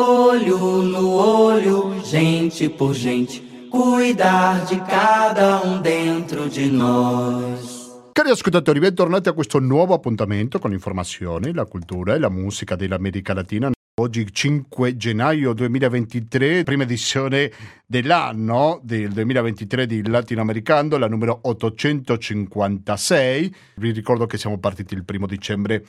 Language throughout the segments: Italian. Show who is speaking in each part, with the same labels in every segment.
Speaker 1: Olho no olho, gente por gente, cuidar di cada un dentro di noi.
Speaker 2: Cari ascoltatori, bentornati a questo nuovo appuntamento con l'informazione, la cultura e la musica dell'America Latina. Oggi 5 gennaio 2023, prima edizione dell'anno del 2023 di Latinoamericano, la numero 856. Vi ricordo che siamo partiti il primo dicembre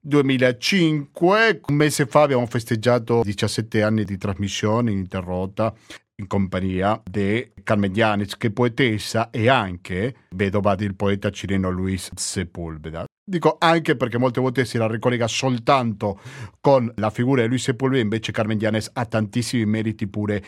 Speaker 2: 2005. Un mese fa abbiamo festeggiato 17 anni di trasmissione ininterrotta in compagnia di Carmen Dianes, che è poetessa e anche vedova del poeta cileno Luis Sepúlveda. Dico anche perché molte volte si la ricollega soltanto con la figura di Luis Sepulveda, invece Carmen Dianes ha tantissimi meriti pure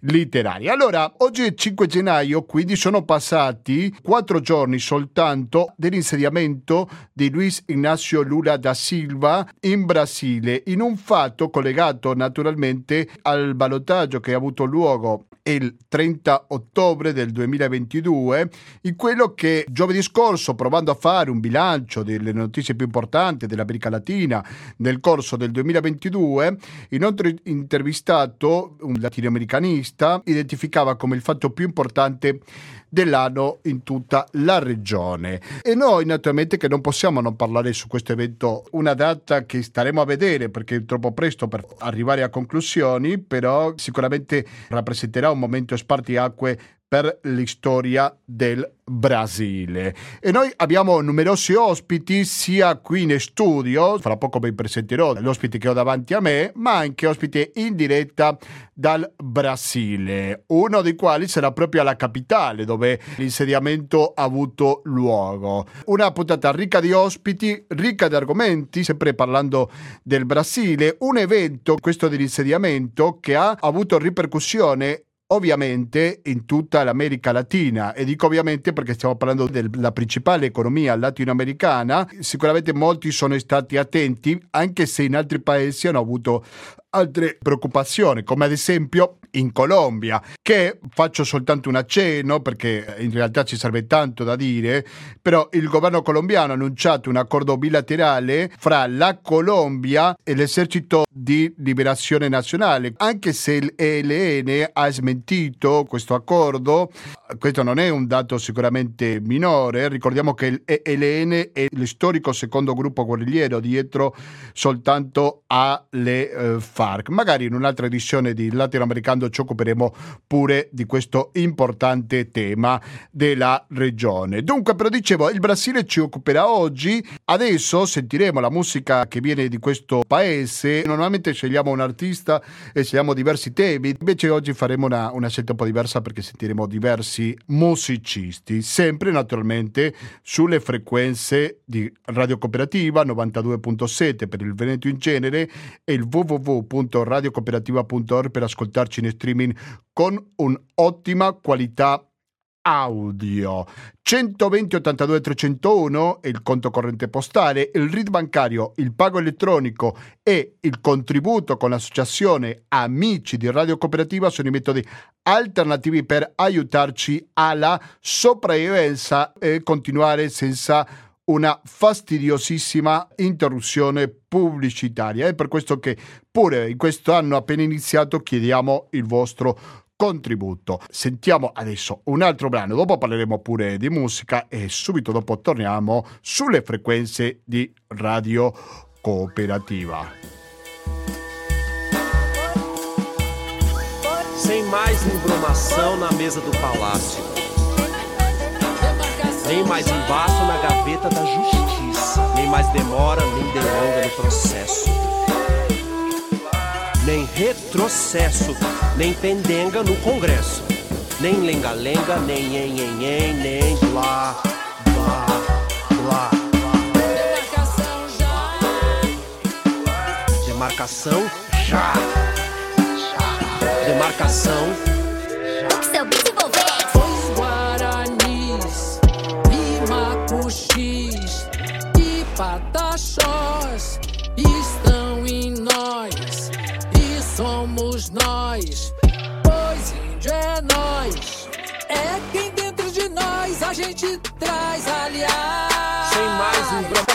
Speaker 2: letterari. Allora, oggi è 5 gennaio, quindi sono passati quattro giorni soltanto dell'insediamento di Luis Ignacio Lula da Silva in Brasile, in un fatto collegato naturalmente al ballottaggio che ha avuto luogo il 30 ottobre del 2022, in quello che giovedì scorso, provando a fare un bilancio delle notizie più importanti dell'America Latina nel corso del 2022, il nostro intervistato, un latinoamericanista, identificava come il fatto più importante dell'anno in tutta la regione. E noi naturalmente che non possiamo non parlare su questo evento, una data che staremo a vedere perché è troppo presto per arrivare a conclusioni, però sicuramente rappresenterà un momento spartiacque per l'istoria del Brasile. E noi abbiamo numerosi ospiti sia qui in studio, fra poco vi presenterò l'ospite che ho davanti a me, ma anche ospiti in diretta dal Brasile, uno dei quali sarà proprio la capitale dove l'insediamento ha avuto luogo. Una puntata ricca di ospiti, ricca di argomenti, sempre parlando del Brasile, un evento, questo dell'insediamento, che ha avuto ripercussione ovviamente in tutta l'America Latina e dico ovviamente perché stiamo parlando della principale economia latinoamericana, sicuramente molti sono stati attenti anche se in altri paesi hanno avuto altre preoccupazioni, come ad esempio in Colombia, che faccio soltanto un accenno perché in realtà ci serve tanto da dire, però il governo colombiano ha annunciato un accordo bilaterale fra la Colombia e l'esercito di liberazione nazionale, anche se il ELN ha smentito questo accordo, questo non è un dato sicuramente minore, ricordiamo che il ELN è lo storico secondo gruppo guerrigliero dietro soltanto alle eh, FARC. Magari in un'altra edizione di Latinoamericano ci occuperemo pure di questo importante tema della regione. Dunque, però dicevo, il Brasile ci occuperà oggi. Adesso sentiremo la musica che viene di questo paese. Normalmente scegliamo un artista e scegliamo diversi temi. Invece oggi faremo una, una scelta un po' diversa perché sentiremo diversi musicisti, sempre naturalmente sulle frequenze di Radio Cooperativa 92.7 per il Veneto in genere e il www.radiocooperativa.org per ascoltarci in streaming con un'ottima qualità audio. 120 82 301 è il conto corrente postale il RID bancario il pago elettronico e il contributo con l'associazione amici di radio cooperativa sono i metodi alternativi per aiutarci alla sopravvivenza e continuare senza una fastidiosissima interruzione pubblicitaria. È per questo che pure in questo anno appena iniziato chiediamo il vostro contributo. Sentiamo adesso un altro brano, dopo parleremo pure di musica e subito dopo torniamo sulle frequenze di Radio Cooperativa.
Speaker 3: Sem mais embromação na mesa do palácio. Nem mais embaixo na gaveta da justiça. Nem mais demora, nem delonga no processo. Nem retrocesso, nem pendenga no congresso. Nem lenga-lenga, nem en, en, en, nem blá, blá, blá, blá. Demarcação já. Demarcação
Speaker 4: Seu
Speaker 5: Pataxós estão em nós e somos nós. Pois índio é nós, é quem dentro de nós a gente traz, aliás.
Speaker 3: sem mais embromação.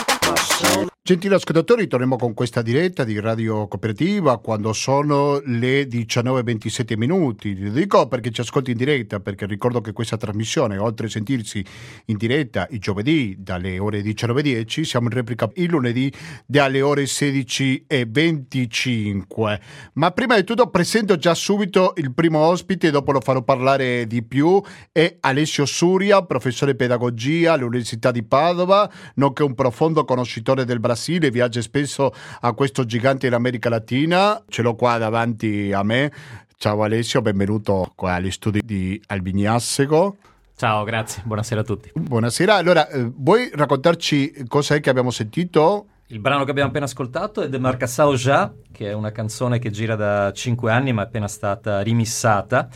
Speaker 2: Gentili ascoltatori, torniamo con questa diretta di Radio Cooperativa quando sono le 19.27 minuti. Lo dico perché ci ascolti in diretta, perché ricordo che questa trasmissione, oltre a sentirsi in diretta il giovedì dalle ore 19.10, siamo in replica il lunedì dalle ore 16.25. Ma prima di tutto presento già subito il primo ospite, dopo lo farò parlare di più, è Alessio Suria, professore di pedagogia all'Università di Padova, nonché un profondo conoscitore del Brasile Brasile, viaggia spesso a questo gigante dell'America Latina, ce l'ho qua davanti a me. Ciao Alessio, benvenuto qua agli studi di Albignassego.
Speaker 6: Ciao, grazie, buonasera a tutti.
Speaker 2: Buonasera, allora eh, vuoi raccontarci cosa è che abbiamo sentito?
Speaker 6: Il brano che abbiamo appena ascoltato è De Marcassao Ja, che è una canzone che gira da cinque anni ma è appena stata rimissata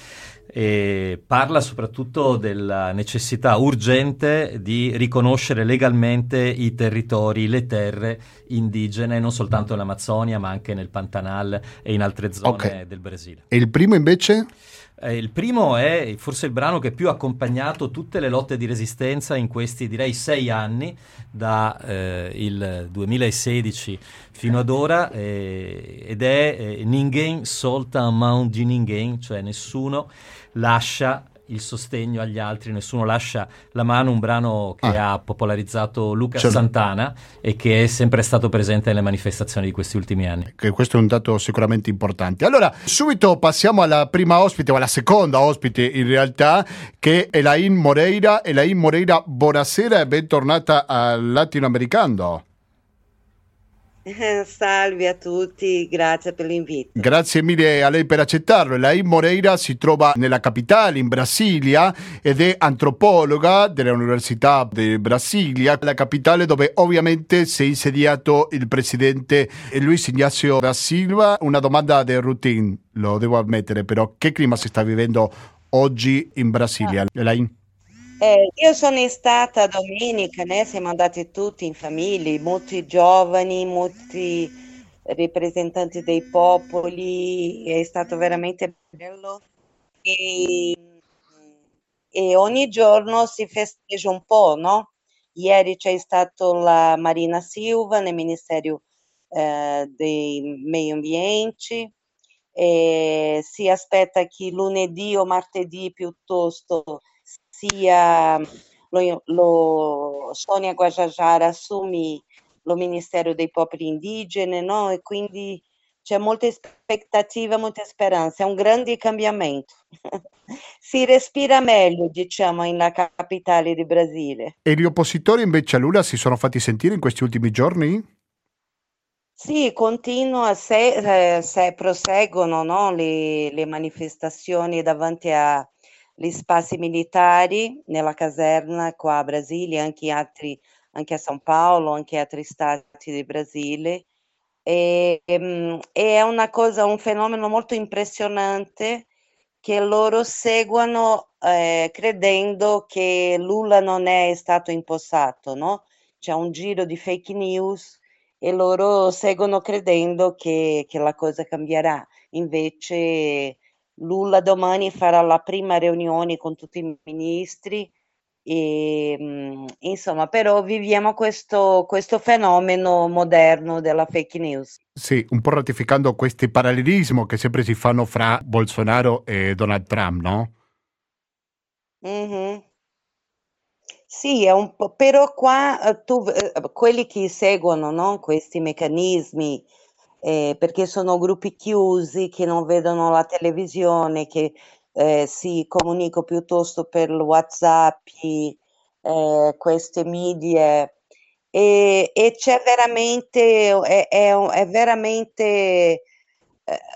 Speaker 6: e parla soprattutto della necessità urgente di riconoscere legalmente i territori, le terre indigene, non soltanto nell'Amazzonia ma anche nel Pantanal e in altre zone okay. del Brasile.
Speaker 2: E il primo invece?
Speaker 6: Eh, il primo è forse il brano che più ha accompagnato tutte le lotte di resistenza in questi direi sei anni, dal eh, 2016 fino ad ora, eh, ed è eh, Ninguém solta mão di ninguém, cioè nessuno lascia il sostegno agli altri, nessuno lascia la mano, un brano che ah. ha popolarizzato Luca certo. Santana e che è sempre stato presente nelle manifestazioni di questi ultimi anni.
Speaker 2: Che questo è un dato sicuramente importante. Allora, subito passiamo alla prima ospite, o alla seconda ospite in realtà, che è Elaine Moreira. Elaine Moreira, buonasera e bentornata al Latinoamericano.
Speaker 7: Salve a tutti, grazie per l'invito.
Speaker 2: Grazie mille a lei per accettarlo. Lei Moreira si trova nella capitale, in Brasilia, ed è antropologa dell'Università di Brasilia, la capitale dove ovviamente si è insediato il presidente Luis Ignacio da Silva. Una domanda di routine, lo devo ammettere, però che clima si sta vivendo oggi in Brasilia? Ah.
Speaker 7: Eh, io sono stata domenica, né? siamo andati tutti in famiglia, molti giovani, molti rappresentanti dei popoli, è stato veramente bello. E, e ogni giorno si festeggia un po', no? Ieri c'è stato la Marina Silva nel Ministero eh, dei Medio Ambiente, e si aspetta che lunedì o martedì piuttosto sia lo, lo Sonia Guajajara assumi lo Ministero dei Popoli Indigeni, no? E quindi c'è molta aspettativa, molta speranza, è un grande cambiamento. si respira meglio, diciamo, nella capitale di Brasile.
Speaker 2: E gli oppositori invece a Lula si sono fatti sentire in questi ultimi giorni?
Speaker 7: Sì, continua, se, eh, se proseguono no? le, le manifestazioni davanti a gli spazi militari nella caserna qua a Brasile, anche, altri, anche a São Paulo, anche altri stati del Brasile. E, e, è una cosa, un fenomeno molto impressionante che loro seguono eh, credendo che Lula non è stato impostato, no? C'è un giro di fake news e loro seguono credendo che, che la cosa cambierà. Invece Lula domani farà la prima riunione con tutti i ministri e mm, insomma però viviamo questo, questo fenomeno moderno della fake news.
Speaker 2: Sì, un po' ratificando questi parallelismi che sempre si fanno fra Bolsonaro e Donald Trump, no?
Speaker 7: Mm-hmm. Sì, è un po', però qua eh, tu, eh, quelli che seguono no, questi meccanismi eh, perché sono gruppi chiusi che non vedono la televisione, che eh, si comunicano piuttosto per WhatsApp, eh, queste media. E, e c'è veramente, è, è, è veramente eh,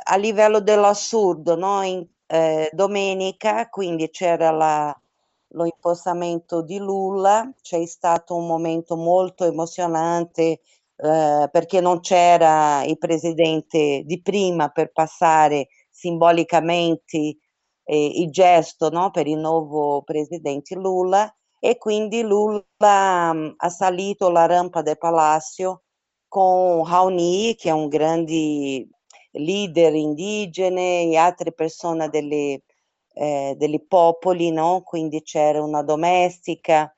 Speaker 7: a livello dell'assurdo, no? In, eh, domenica, quindi c'era la, lo impostamento di Lula, c'è stato un momento molto emozionante eh, perché non c'era il presidente di prima per passare simbolicamente eh, il gesto no, per il nuovo presidente Lula e quindi Lula um, ha salito la rampa del palazzo con Raoni, che è un grande leader indigene e altre persone delle, eh, dei popoli, no? quindi c'era una domestica,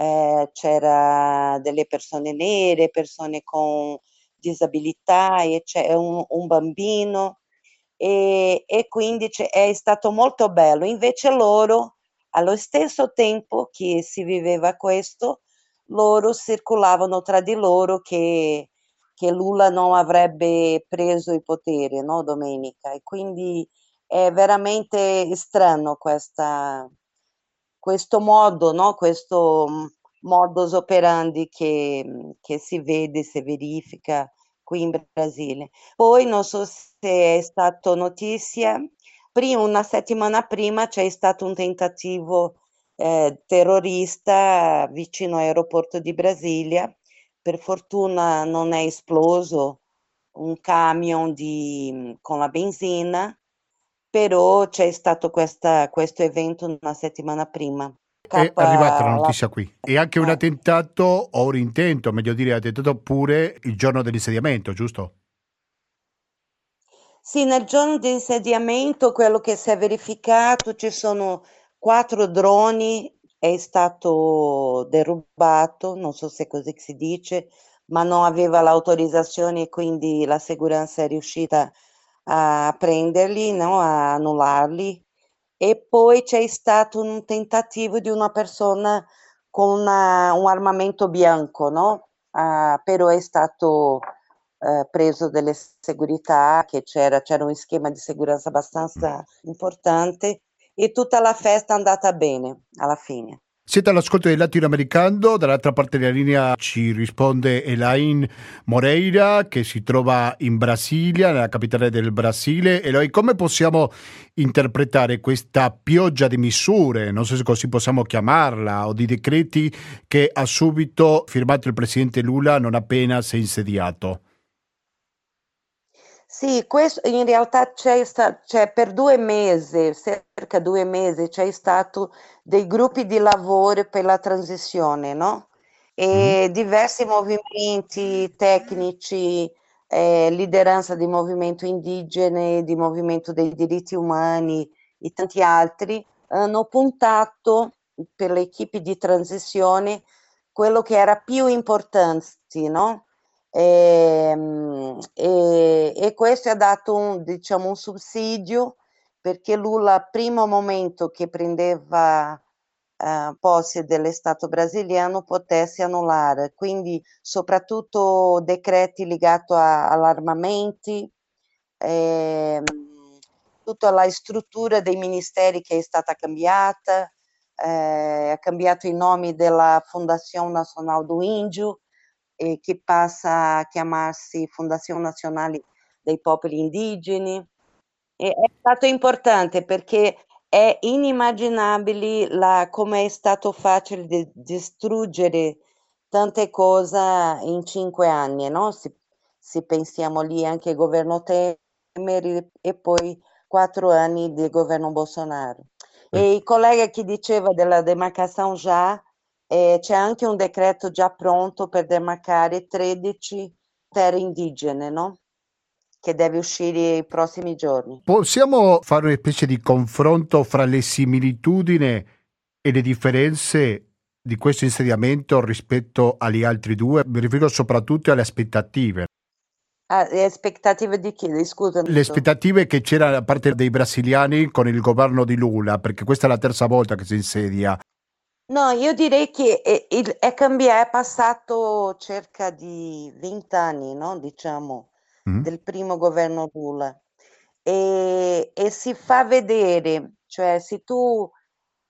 Speaker 7: eh, c'era delle persone nere, persone con disabilità, e un, un bambino e, e quindi è stato molto bello. Invece loro, allo stesso tempo che si viveva questo, loro circolavano tra di loro che, che Lula non avrebbe preso il potere, no, domenica? E quindi è veramente strano questa, questo modo, no? questo modus operandi che, che si vede, si verifica qui in Brasile. Poi non so se è stato notizia, prima, una settimana prima c'è stato un tentativo eh, terrorista vicino all'aeroporto di Brasilia, per fortuna non è esploso un camion di, con la benzina, però c'è stato questa, questo evento una settimana prima.
Speaker 2: È arrivata la notizia qui. E anche un eh. attentato o un intento, meglio dire attentato pure il giorno dell'insediamento, giusto?
Speaker 7: Sì, nel giorno di insediamento quello che si è verificato, ci sono quattro droni, è stato derubato, non so se così si dice, ma non aveva l'autorizzazione e quindi la sicurezza è riuscita a prenderli, no? a annullarli e poi c'è stato un tentativo di una persona con una, un armamento bianco, no? Uh, però è stato uh, preso delle segurità, che c'era, c'era un schema di sicurezza abbastanza importante e tutta la festa è andata bene alla fine.
Speaker 2: Siete all'ascolto del latinoamericano, dall'altra parte della linea ci risponde Elaine Moreira che si trova in Brasilia, nella capitale del Brasile. Eloy, come possiamo interpretare questa pioggia di misure, non so se così possiamo chiamarla, o di decreti che ha subito firmato il presidente Lula non appena si è insediato?
Speaker 7: Sì, questo in realtà c'è, sta, c'è per due mesi, circa due mesi, c'è stato dei gruppi di lavoro per la transizione, no? E mm. diversi movimenti tecnici, eh, lideranza di movimento indigene, di movimento dei diritti umani e tanti altri, hanno puntato per le equipe di transizione quello che era più importante, no? E, ehm, e, e, questo ha dato un, diciamo, un sussidio perché Lula, primo momento che prendeva eh, posse dell'Estato brasiliano, potesse annullare, quindi soprattutto decreti legati all'armamenti, eh, tutta la struttura dei ministeri che è stata cambiata, eh, cambiato i nomi della Fondazione Nazionale do Índio, eh, che passa a chiamarsi Fondazione Nazionale dei Popoli Indigeni. E è stato importante perché è inimmaginabile come è stato facile di distruggere tante cose in cinque anni, no? Se, se pensiamo lì anche al governo Temer e poi quattro anni di governo Bolsonaro. E il collega che diceva della demarcazione già, eh, c'è anche un decreto già pronto per demarcare 13 terre indigene, no? che deve uscire i prossimi giorni.
Speaker 2: Possiamo fare una specie di confronto fra le similitudini e le differenze di questo insediamento rispetto agli altri due? Mi riferisco soprattutto alle aspettative.
Speaker 7: Ah, le aspettative di chi? Scusami.
Speaker 2: Le aspettative che c'erano da parte dei brasiliani con il governo di Lula, perché questa è la terza volta che si insedia.
Speaker 7: No, io direi che è, è, cambiato, è passato circa di 20 anni, no? diciamo, mm. del primo governo Lula. E, e, si fa vedere, cioè se tu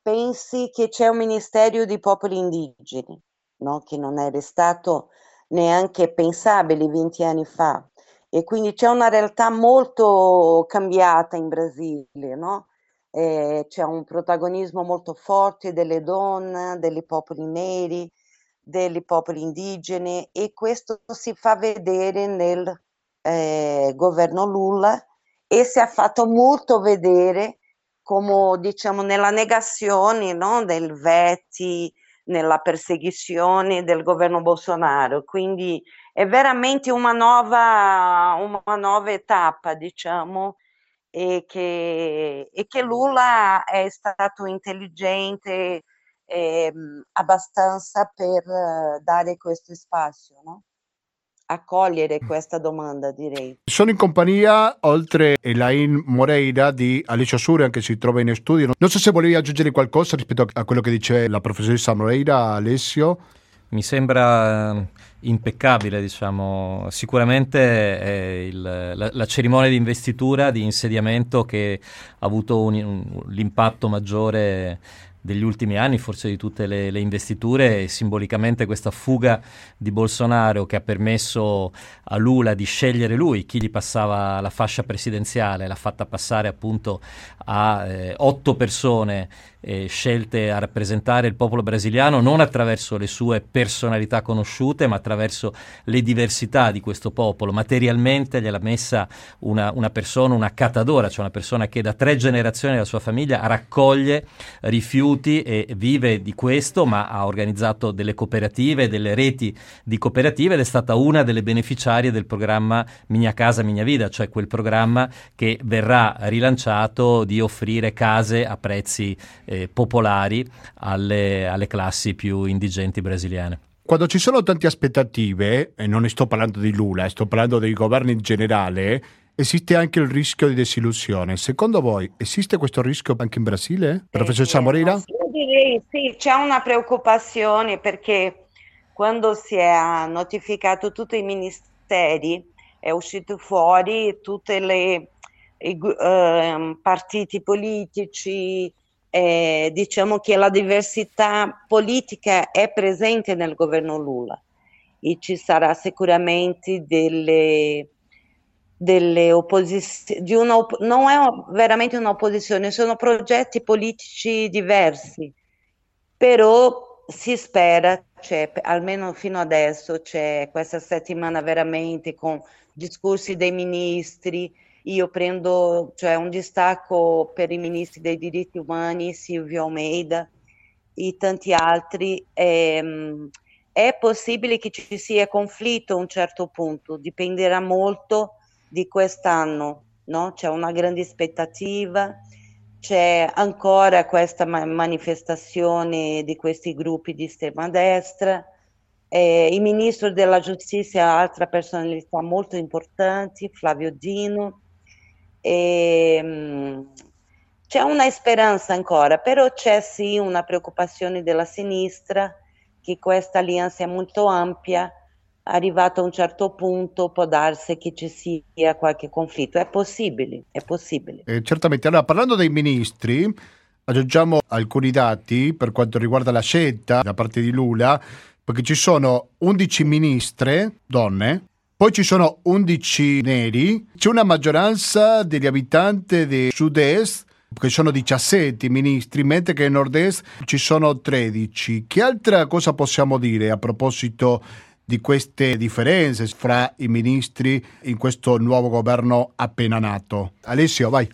Speaker 7: pensi che c'è un ministero di popoli indigeni, no? che non era stato neanche pensabile 20 anni fa, e quindi c'è una realtà molto cambiata in Brasile, no? Eh, c'è un protagonismo molto forte delle donne, dei popoli neri, dei popoli indigeni e questo si fa vedere nel eh, governo Lula e si è fatto molto vedere come diciamo nella negazione no, del veti, nella persecuzione del governo Bolsonaro. Quindi è veramente una nuova, una nuova etapa, diciamo, e che, e che Lula è stato intelligente ehm, abbastanza per eh, dare questo spazio, no? accogliere questa domanda, direi.
Speaker 2: Sono in compagnia, oltre Elaine Moreira, di Alicia Surian che si trova in studio. Non so se volevi aggiungere qualcosa rispetto a quello che dice la professoressa Moreira, Alessio.
Speaker 6: Mi sembra eh, impeccabile, diciamo. Sicuramente il, la, la, cerimonia di investitura, di insediamento che ha avuto un, un, l'impatto maggiore degli ultimi anni, forse di tutte le, le, investiture, e simbolicamente questa fuga di Bolsonaro che ha permesso a Lula di scegliere lui chi gli passava la fascia presidenziale, l'ha fatta passare appunto a eh, otto persone eh, scelte a rappresentare il popolo brasiliano non attraverso le sue personalità conosciute, ma attraverso le diversità di questo popolo. Materialmente gliel'ha messa una, una persona, una catadora, cioè una persona che da tre generazioni della sua famiglia raccoglie rifiuti e vive di questo, ma ha organizzato delle cooperative, delle reti di cooperative ed è stata una delle beneficiarie del programma Mia Casa Mia Vida, cioè quel programma che verrà rilanciato di offrire case a prezzi eh, popolari alle, alle classi più indigenti brasiliane.
Speaker 2: Quando ci sono tante aspettative, e non ne sto parlando di Lula, sto parlando dei governi in generale, esiste anche il rischio di desillusione. Secondo voi esiste questo rischio anche in Brasile? Professoressa
Speaker 7: Eh,
Speaker 2: Moreira?
Speaker 7: io direi sì, c'è una preoccupazione perché quando si è notificato tutti i ministeri è uscito fuori tutti i ehm, partiti politici, eh, diciamo che la diversità politica è presente nel governo Lula e ci sarà sicuramente delle, delle opposizioni, di non è veramente un'opposizione, sono progetti politici diversi, però si spera, c'è, almeno fino adesso c'è questa settimana veramente con discorsi dei ministri, io prendo cioè, un distacco per i ministri dei diritti umani, Silvio Almeida e tanti altri. Ehm, è possibile che ci sia conflitto a un certo punto, dipenderà molto di quest'anno, no? C'è una grande aspettativa, c'è ancora questa ma- manifestazione di questi gruppi di estrema destra. Eh, il ministro della giustizia è altra personalità molto importante, Flavio Dino. E, mh, c'è una speranza ancora, però c'è sì una preoccupazione della sinistra che questa alleanza è molto ampia, arrivato a un certo punto può darsi che ci sia qualche conflitto. È possibile, è possibile.
Speaker 2: Eh, certamente. Allora, parlando dei ministri, aggiungiamo alcuni dati per quanto riguarda la scelta da parte di Lula, perché ci sono 11 ministre, donne, poi ci sono 11 neri, c'è una maggioranza degli abitanti del sud-est che sono 17 ministri, mentre che nel nord-est ci sono 13. Che altra cosa possiamo dire a proposito di queste differenze fra i ministri in questo nuovo governo appena nato? Alessio, vai.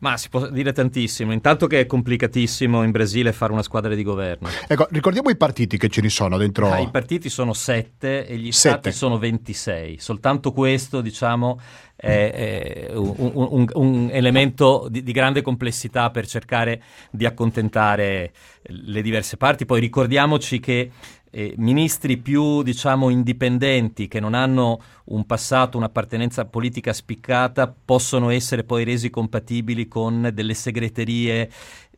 Speaker 6: Ma si può dire tantissimo. Intanto che è complicatissimo in Brasile fare una squadra di governo.
Speaker 2: Ecco, ricordiamo i partiti che ce ne sono dentro.
Speaker 6: Ah, I partiti sono sette e gli
Speaker 2: Sette.
Speaker 6: stati sono 26. Soltanto questo, diciamo, è, è un, un- un- elemento di, di grande complessità per cercare di accontentare le diverse parti. Poi ricordiamoci che eh, ministri più, diciamo, indipendenti, che non hanno un passato, un'appartenenza politica spiccata, possono essere poi resi compatibili con delle segreterie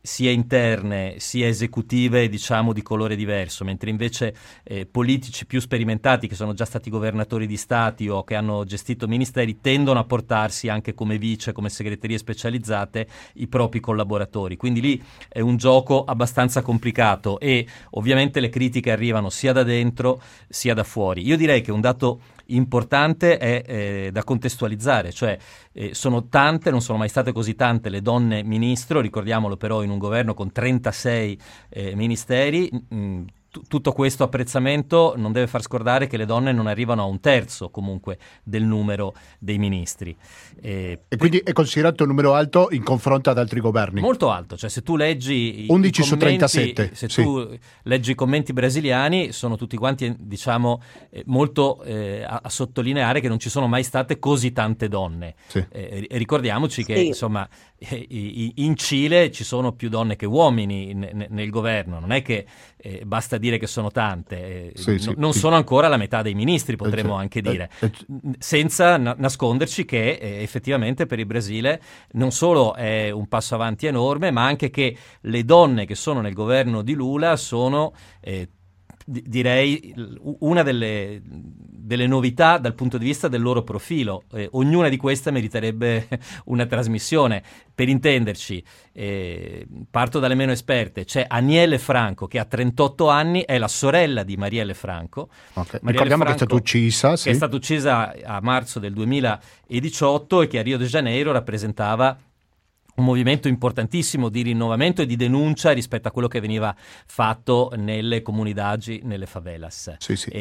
Speaker 6: sia interne sia esecutive, diciamo, di colore diverso, mentre invece eh, politici più sperimentati, che sono già stati governatori di stati o che hanno gestito ministeri, tendono a portarsi anche come vice, come segreterie specializzate, i propri collaboratori. Quindi lì è un gioco abbastanza complicato e ovviamente le critiche arrivano sia da dentro sia da fuori. Io direi che un dato importante è eh, da contestualizzare, cioè eh, sono tante, non sono mai state così tante le donne ministro, ricordiamolo però in un governo con 36 eh, ministeri, mh, tutto questo apprezzamento non deve far scordare che le donne non arrivano a un terzo comunque del numero dei ministri.
Speaker 2: E, e quindi è considerato un numero alto in confronto ad altri governi?
Speaker 6: Molto alto, cioè se tu leggi...
Speaker 2: 11 i commenti, su 37.
Speaker 6: Se
Speaker 2: sì.
Speaker 6: tu leggi i commenti brasiliani sono tutti quanti diciamo eh, molto eh, a, a, sottolineare che non ci sono mai state così tante donne.
Speaker 2: Sì.
Speaker 6: Eh, ricordiamoci che
Speaker 7: Sì.
Speaker 6: insomma eh, in Cile ci sono più donne che uomini ne- nel governo, non è che eh, basta dire che sono tante, eh,
Speaker 2: Sì,
Speaker 6: no-
Speaker 2: sì,
Speaker 6: non
Speaker 2: sì.
Speaker 6: sono ancora la metà dei ministri, potremmo
Speaker 2: cioè,
Speaker 6: anche
Speaker 2: eh,
Speaker 6: dire,
Speaker 2: eh,
Speaker 6: senza na- nasconderci che eh, effettivamente per il Brasile non solo è un passo avanti enorme, ma anche che le donne che sono nel governo di Lula sono... eh, direi una delle, delle novità dal punto di vista del loro profilo. Eh, ognuna di queste meriterebbe una trasmissione. Per intenderci, eh, parto dalle meno esperte, c'è Aniele Franco che ha 38 anni, è la sorella di Marielle Franco.
Speaker 2: Ok.
Speaker 6: Marielle
Speaker 2: Ricordiamo che è stata
Speaker 6: Franco,
Speaker 2: uccisa, sì.
Speaker 6: Che è stata uccisa a marzo del 2018 e che a Rio de Janeiro rappresentava un movimento importantissimo di rinnovamento e di denuncia rispetto a quello che veniva fatto nelle comunidadi, nelle favelas.
Speaker 2: Sì, sì.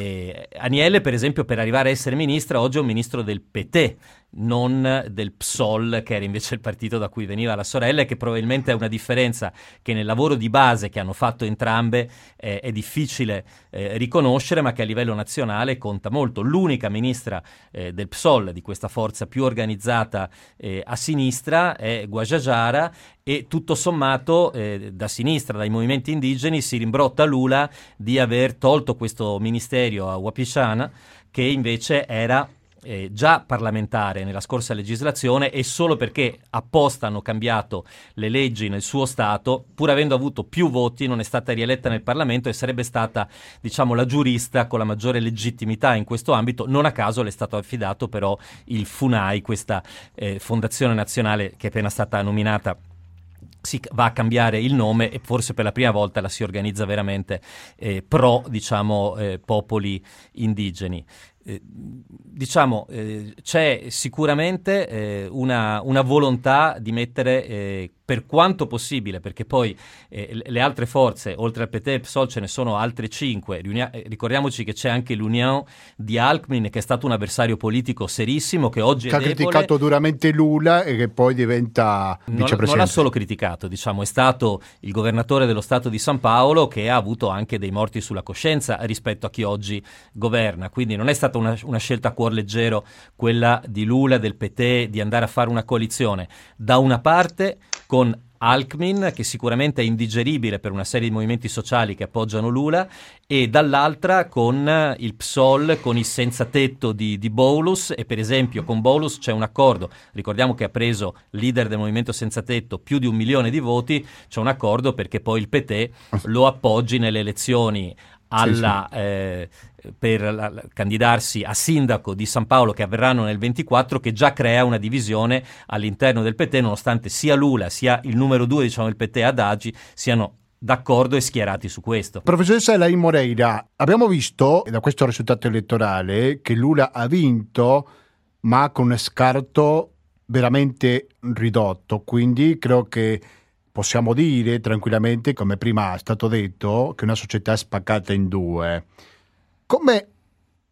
Speaker 6: Aniele, per esempio, per arrivare a essere ministra, oggi è un ministro del PT, non del PSOL, che era invece il partito da cui veniva la sorella, e che probabilmente è una differenza che nel lavoro di base che hanno fatto entrambe eh, è difficile eh, riconoscere, ma che a livello nazionale conta molto. L'unica ministra eh, del PSOL, di questa forza più organizzata eh, a sinistra, è Guajajara e tutto sommato eh, da sinistra, dai movimenti indigeni, si rimbrotta Lula di aver tolto questo ministero a Wapichana, che invece era eh, già parlamentare nella scorsa legislazione e solo perché apposta hanno cambiato le leggi nel suo Stato, pur avendo avuto più voti, non è stata rieletta nel Parlamento e sarebbe stata, diciamo, la giurista con la maggiore legittimità in questo ambito. Non a caso le è stato affidato però il FUNAI, questa eh, fondazione nazionale che è appena stata nominata si va a cambiare il nome e forse per la prima volta la si organizza veramente eh, pro diciamo, eh, popoli indigeni. Eh, diciamo, eh, c'è sicuramente eh, una, una volontà di mettere eh, per quanto possibile, perché poi eh, le- altre forze, oltre al PT e PSOL, ce ne sono altre cinque. Riunia- eh, ricordiamoci che c'è anche l'Union di Alckmin, che è stato un avversario politico serissimo, che oggi
Speaker 2: Che
Speaker 6: è
Speaker 2: ha
Speaker 6: debole.
Speaker 2: criticato duramente Lula e che poi diventa
Speaker 6: Non, non
Speaker 2: vicepresidente.
Speaker 6: l'ha solo criticato, diciamo, è stato il governatore dello Stato di San Paolo che ha avuto anche dei morti sulla coscienza rispetto a chi oggi governa. Quindi non è stata una, una scelta a cuor leggero quella di Lula, del PT, di andare a fare una coalizione. Da una parte con Alckmin, che sicuramente è indigeribile per una serie di movimenti sociali che appoggiano Lula, e dall'altra con eh, il PSOL, con il senza tetto di, di Boulos, e per esempio con Boulos c'è un accordo, ricordiamo che ha preso leader del movimento senza tetto più di un milione di voti, c'è un accordo perché poi il PT lo appoggi nelle elezioni alla, eh, per la- la- candidarsi a sindaco di San Paolo che avverranno nel 24 che già crea una divisione all'interno del PT nonostante sia Lula sia il numero due diciamo del PT ad Agi siano d'accordo e schierati su questo.
Speaker 2: Professoressa Elaine Moreira, abbiamo visto da questo risultato elettorale che Lula ha vinto, ma con un scarto veramente ridotto, quindi credo che possiamo dire tranquillamente, come prima è stato detto, che una società è spaccata in due. Come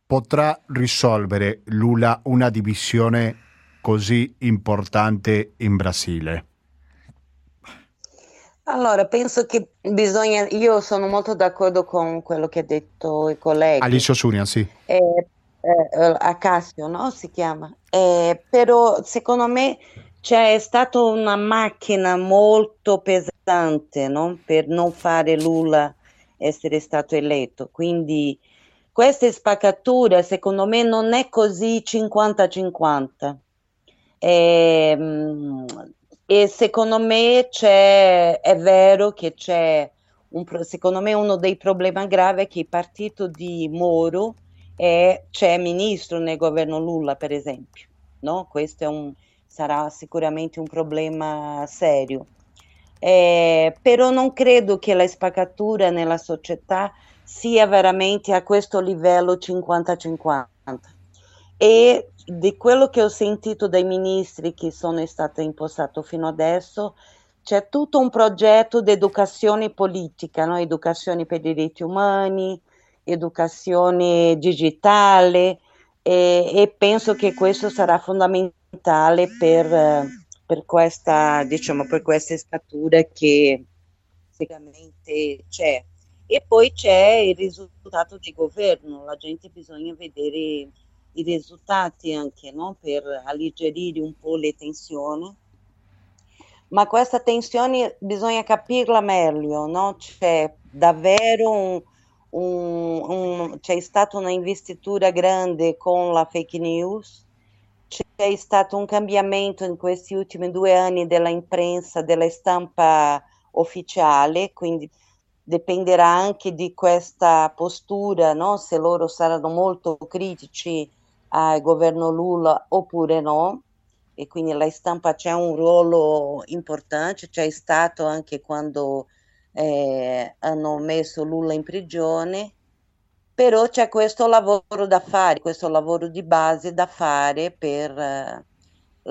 Speaker 2: potrà risolvere Lula una divisione così importante in Brasile?
Speaker 7: Allora, penso che bisogna, io sono molto d'accordo con quello che ha detto il collega.
Speaker 2: Alice Osunian, sì.
Speaker 7: Eh, eh, Acassio, no? Si chiama. Eh, però secondo me c'è stata una macchina molto pesante, no? Per non fare Lula essere stato eletto. Quindi questa spaccatura secondo me non è così 50-50. Ehm, E, secondo me c'è, è vero che c'è un, secondo me uno dei problemi gravi è che il partito di Moro è, c'è ministro nel governo Lula, per esempio, no? Questo un, sarà sicuramente un problema serio. Eh, però non credo che la spaccatura nella società sia veramente a questo livello 50-50. E di quello che ho sentito dai ministri che sono stati impostati fino adesso, c'è tutto un progetto di educazione politica, no? educazione per i diritti umani, educazione digitale e, e penso che questo sarà fondamentale per, per questa, diciamo, per questa statura che sicuramente c'è. E poi c'è il risultato di governo, la gente bisogna vedere i risultati anche no? per alleggerire un po' le tensioni. Ma questa tensione bisogna capirla meglio, no? c'è davvero un, un, un, c'è stata una investitura grande con la fake news, c'è stato un cambiamento in questi ultimi due anni della imprensa, della stampa ufficiale, quindi dipenderà anche di questa postura, no? se loro saranno molto critici al governo Lula oppure no. E quindi la stampa c'è un ruolo importante, c'è stato anche quando eh, hanno messo Lula in prigione, però c'è questo lavoro da fare, questo lavoro di base da fare per eh,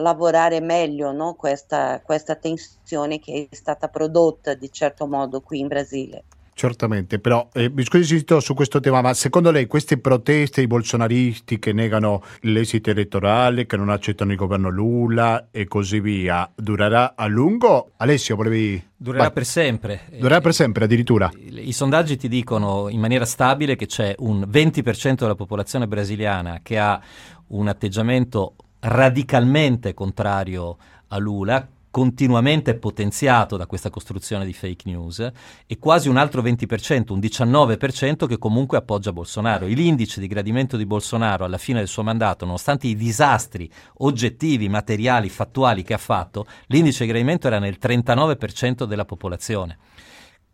Speaker 7: lavorare meglio no? questa, questa tensione che è stata prodotta di certo modo qui in Brasile.
Speaker 2: Certamente, però eh, mi scusi su questo tema, ma secondo lei queste proteste, i bolsonaristi che negano l'esito elettorale, che non accettano il governo Lula e così via, durerà a lungo? Alessio, volevi...
Speaker 6: Durerà Vai. per sempre.
Speaker 2: Durerà per sempre addirittura.
Speaker 6: I, I sondaggi ti dicono in maniera stabile che c'è un 20% della popolazione brasiliana che ha un atteggiamento radicalmente contrario a Lula, continuamente potenziato da questa costruzione di fake news e quasi un altro 20%, un 19% che comunque appoggia Bolsonaro. L'indice di gradimento di Bolsonaro alla fine del suo mandato, nonostante i disastri oggettivi, materiali, fattuali che ha fatto, l'indice di gradimento era nel 39% della popolazione.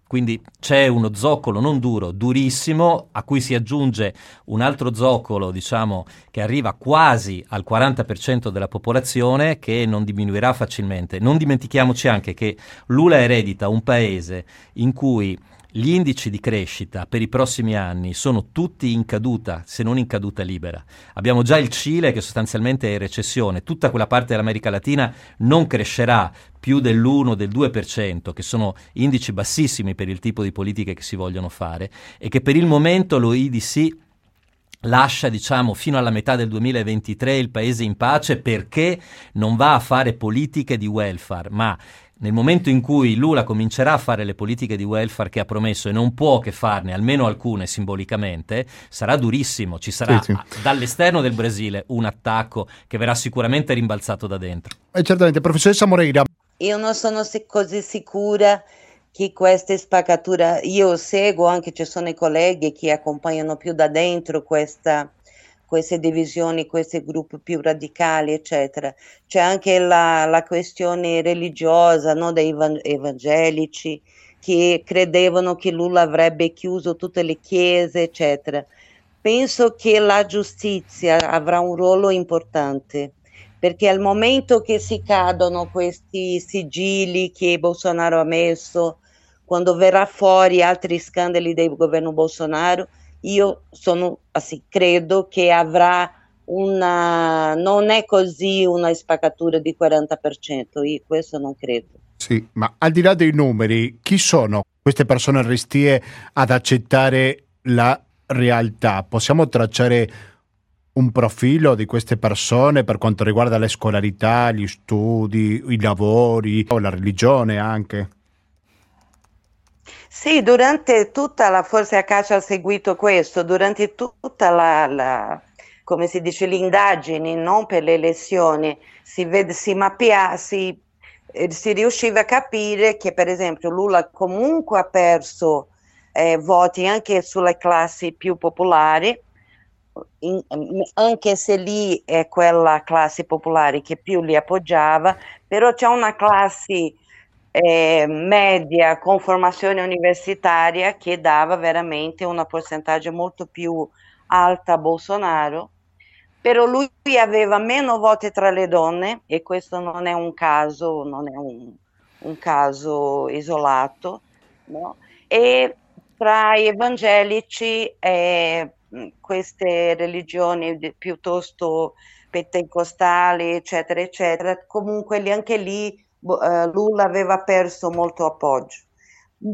Speaker 6: Quindi c'è uno zoccolo non duro, durissimo, a cui si aggiunge un altro zoccolo, diciamo, che arriva quasi al 40% della popolazione, che non diminuirà facilmente. Non dimentichiamoci anche che Lula eredita un paese in cui gli indici di crescita per i prossimi anni sono tutti in caduta, se non in caduta libera. Abbiamo già il Cile che sostanzialmente è in recessione, tutta quella parte dell'America Latina non crescerà più dell'1, del 2%, che sono indici bassissimi per il tipo di politiche che si vogliono fare e che per il momento l'OIDC lascia diciamo fino alla metà del 2023 il paese in pace perché non va a fare politiche di welfare, ma nel momento in cui Lula comincerà a fare le politiche di welfare che ha promesso e non può che farne almeno alcune simbolicamente, sarà durissimo, ci sarà sì, sì. dall'esterno del Brasile un attacco che verrà sicuramente rimbalzato da dentro.
Speaker 2: E eh, certamente, professoressa Moreira.
Speaker 7: Io non sono così sicura che questa spaccatura, io seguo anche, ci sono i colleghi che accompagnano più da dentro questa queste divisioni, questi gruppi più radicali, eccetera. C'è anche la, la questione religiosa no, dei evangelici che credevano che Lula avrebbe chiuso tutte le chiese, eccetera. Penso che la giustizia avrà un ruolo importante perché al momento che si cadono questi sigilli che Bolsonaro ha messo, quando verrà fuori altri scandali del governo Bolsonaro, io sono, assim, credo che avrà una, non è così una spaccatura di 40%, io questo non credo.
Speaker 2: Sì, ma al di là dei numeri, chi sono queste persone restie ad accettare la realtà? Possiamo tracciare un profilo di queste persone per quanto riguarda le scolarità, gli studi, i lavori o la religione anche?
Speaker 7: Sì, durante tutta la, forse a caso ha seguito questo, durante tutta la, la come si dice, le indagini non per le elezioni, si, vede, si mappia, si, eh, si riusciva a capire che per esempio Lula comunque ha perso eh, voti anche sulle classi più popolari, in, anche se lì è quella classe popolare che più li appoggiava, però c'è una classe eh, media con formazione universitaria che dava veramente una percentuale molto più alta a Bolsonaro, però lui aveva meno voti tra le donne e questo non è un caso, non è un, un caso isolato, no? e tra gli evangelici eh, queste religioni piuttosto pentecostali, eccetera, eccetera, comunque anche lì bo- eh, Lula aveva perso molto appoggio,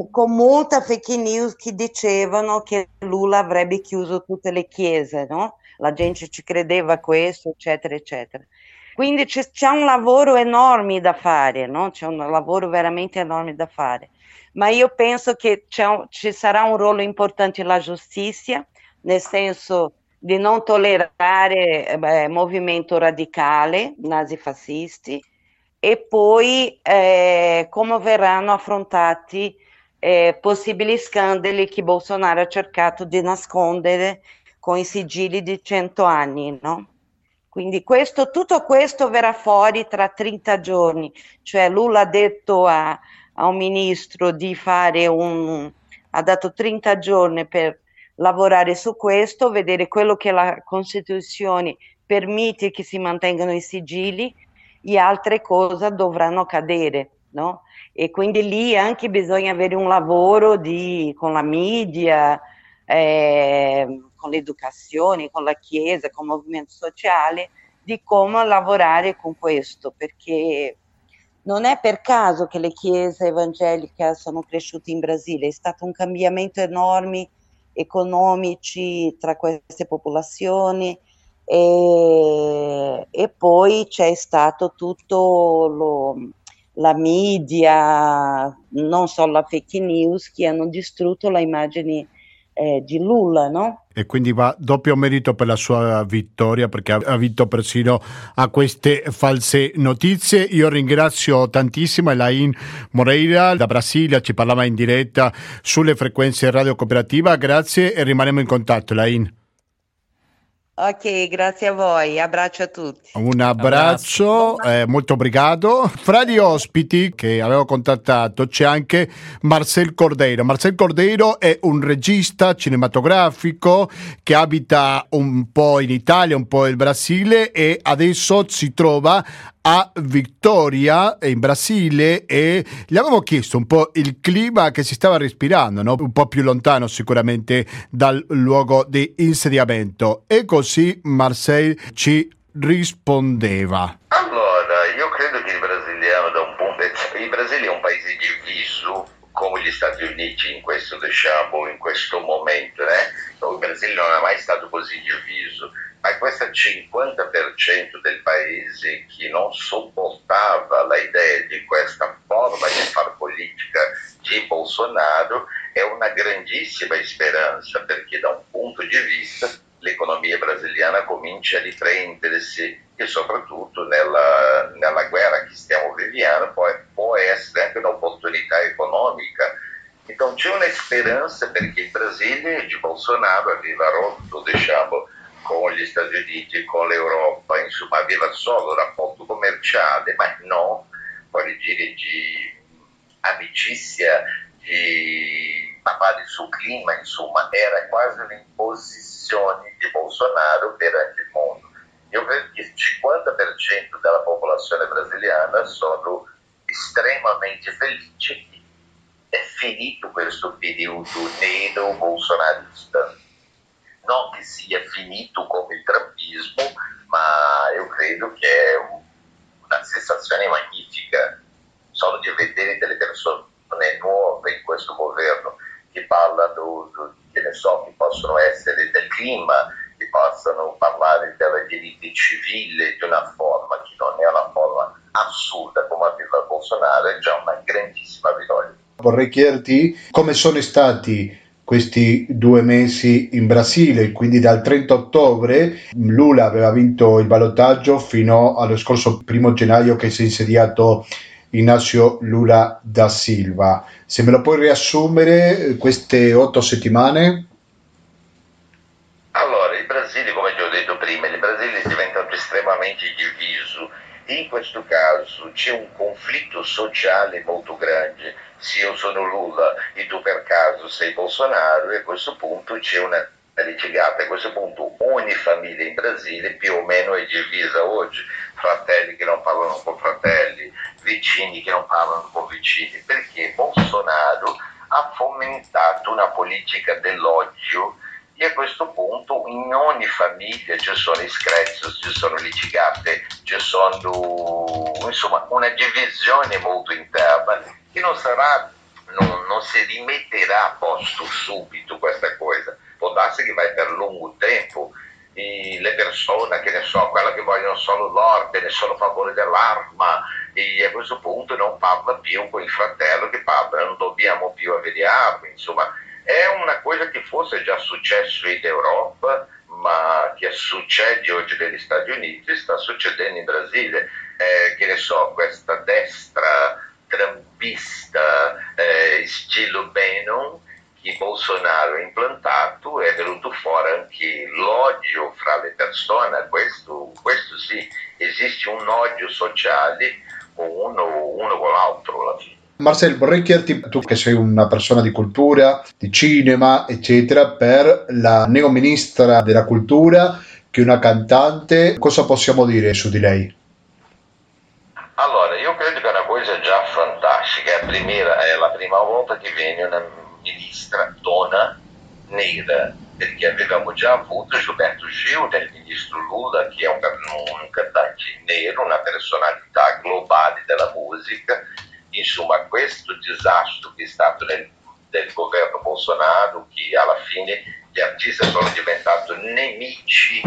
Speaker 7: con molta fake news che dicevano che Lula avrebbe chiuso tutte le chiese, no? La gente ci credeva questo, eccetera, eccetera. Quindi c'è, c'è un lavoro enorme da fare, no? C'è un lavoro veramente enorme da fare. Ma io penso che un- ci sarà un ruolo importante la giustizia, nel senso di non tollerare eh, movimento radicale, nazifascisti, e poi eh, come verranno affrontati eh, possibili scandali che Bolsonaro ha cercato di nascondere con i sigilli di 100 anni, no? Quindi questo, tutto questo verrà fuori tra 30 giorni, cioè Lula ha detto a, a un ministro di fare un, ha dato 30 giorni per lavorare su questo, vedere quello che la Costituzione permette che si mantengano i sigilli e altre cose dovranno cadere, no? E quindi lì anche bisogna avere un lavoro di, con la media, eh, con l'educazione, con la Chiesa, con il movimento sociale, di come lavorare con questo, perché non è per caso che le chiese evangeliche sono cresciute in Brasile, è stato un cambiamento enorme economici tra queste popolazioni e, e poi c'è stato tutto lo, la media, non solo la fake news, che hanno distrutto la immagine eh, di Lula, no?
Speaker 2: E quindi va doppio merito per la sua vittoria perché ha vinto persino a queste false notizie. Io ringrazio tantissimo Elaine Moreira da Brasilia, ci parlava in diretta sulle frequenze radio cooperativa. Grazie e rimaniamo in contatto, Elaine.
Speaker 7: Ok, grazie a voi, abbraccio a tutti.
Speaker 2: Un abbraccio, eh, molto obrigado. Fra gli ospiti che avevo contattato c'è anche Marcel Cordeiro. Marcel Cordeiro è un regista cinematografico che abita un po' in Italia, un po' in Brasile e adesso si trova a Victoria in Brasile e gli avevo chiesto un po' il clima che si stava respirando, no? un po' più lontano sicuramente dal luogo di insediamento e così Marcel ci rispondeva.
Speaker 8: Allora, io credo che il brasiliano da un punto il Brasile è un paese diviso come gli Stati Uniti in questo diciamo in questo momento, eh? il Brasile non è mai stato così diviso, ma questo 50% del paese che non sopportava l'idea di questa forma di far politica di Bolsonaro è una grandissima speranza perché da un punto di vista l'economia brasiliana comincia a riprendersi e soprattutto nella, nella guerra che stiamo vivendo può, può essere anche un'opportunità economica. Então c'è una speranza perché il Brasile di Bolsonaro aveva rotto diciamo, con gli Stati Uniti, con l'Europa, insomma aveva solo rapporto commerciale, ma non voglio dire di amicizia, di parlare sul clima, insomma era quasi un'imposizione di Bolsonaro per il mondo. Credo che il 50% della popolazione brasiliana sono estremamente felici che è finito questo periodo nero bolsonarista. Non che sia finito come il trumpismo, ma io credo che è un- una sensazione magnifica solo di vedere delle persone nuove in questo governo che parlano, che ne so, che possono essere del clima, possano parlare della diritti civile di una forma che non è una forma assurda come aveva Bolsonaro, è già una grandissima vittoria.
Speaker 2: Vorrei chiederti come sono stati questi due mesi in Brasile, quindi dal 30 ottobre Lula aveva vinto il ballottaggio fino allo scorso primo gennaio che si è insediato Inácio Lula da Silva. Se me lo puoi riassumere queste otto settimane?
Speaker 8: Brasile, come ti ho detto prima, il Brasile è diventato estremamente diviso. In questo caso c'è un conflitto sociale molto grande. Se io sono Lula e tu per caso sei Bolsonaro, e a questo punto c'è una litigata. A questo punto ogni famiglia in Brasile più o meno è divisa oggi. Fratelli che non parlano con fratelli, vicini che non parlano con vicini, perché Bolsonaro ha fomentato una politica dell'odio e a questo punto in ogni famiglia ci sono i screzi, ci sono litigate, ci sono insomma una divisione molto interna che non sarà, non, non si rimetterà a posto subito questa cosa, può darsi che vai per lungo tempo e le persone, che ne so, quelle che vogliono solo l'ordine, solo a favore dell'arma, e a questo punto non parla più con il fratello che parla, non dobbiamo più avere armi, insomma è una cosa che forse è già successo in Europa, ma che succede oggi negli Stati Uniti, sta succedendo in Brasile. Eh, che ne so, questa destra trumpista eh, stile Bannon che Bolsonaro ha implantato è venuto fuori anche l'odio fra le persone, questo, questo sì, esiste un odio sociale uno, uno con l'altro fine.
Speaker 2: Marcel, vorrei chiederti, tu che sei una persona di cultura, di cinema, eccetera, per la neoministra della cultura, che è una cantante, cosa possiamo dire su di lei?
Speaker 8: Allora, io credo che è una cosa già fantastica, è la prima, è la prima volta che viene una ministra donna nera, perché avevamo già avuto Gilberto Gil nel ministro Lula, che è un, un cantante nero, una personalità globale della musica, insomma questo disastro che è stato nel, nel governo Bolsonaro che alla fine gli artisti sono diventati nemici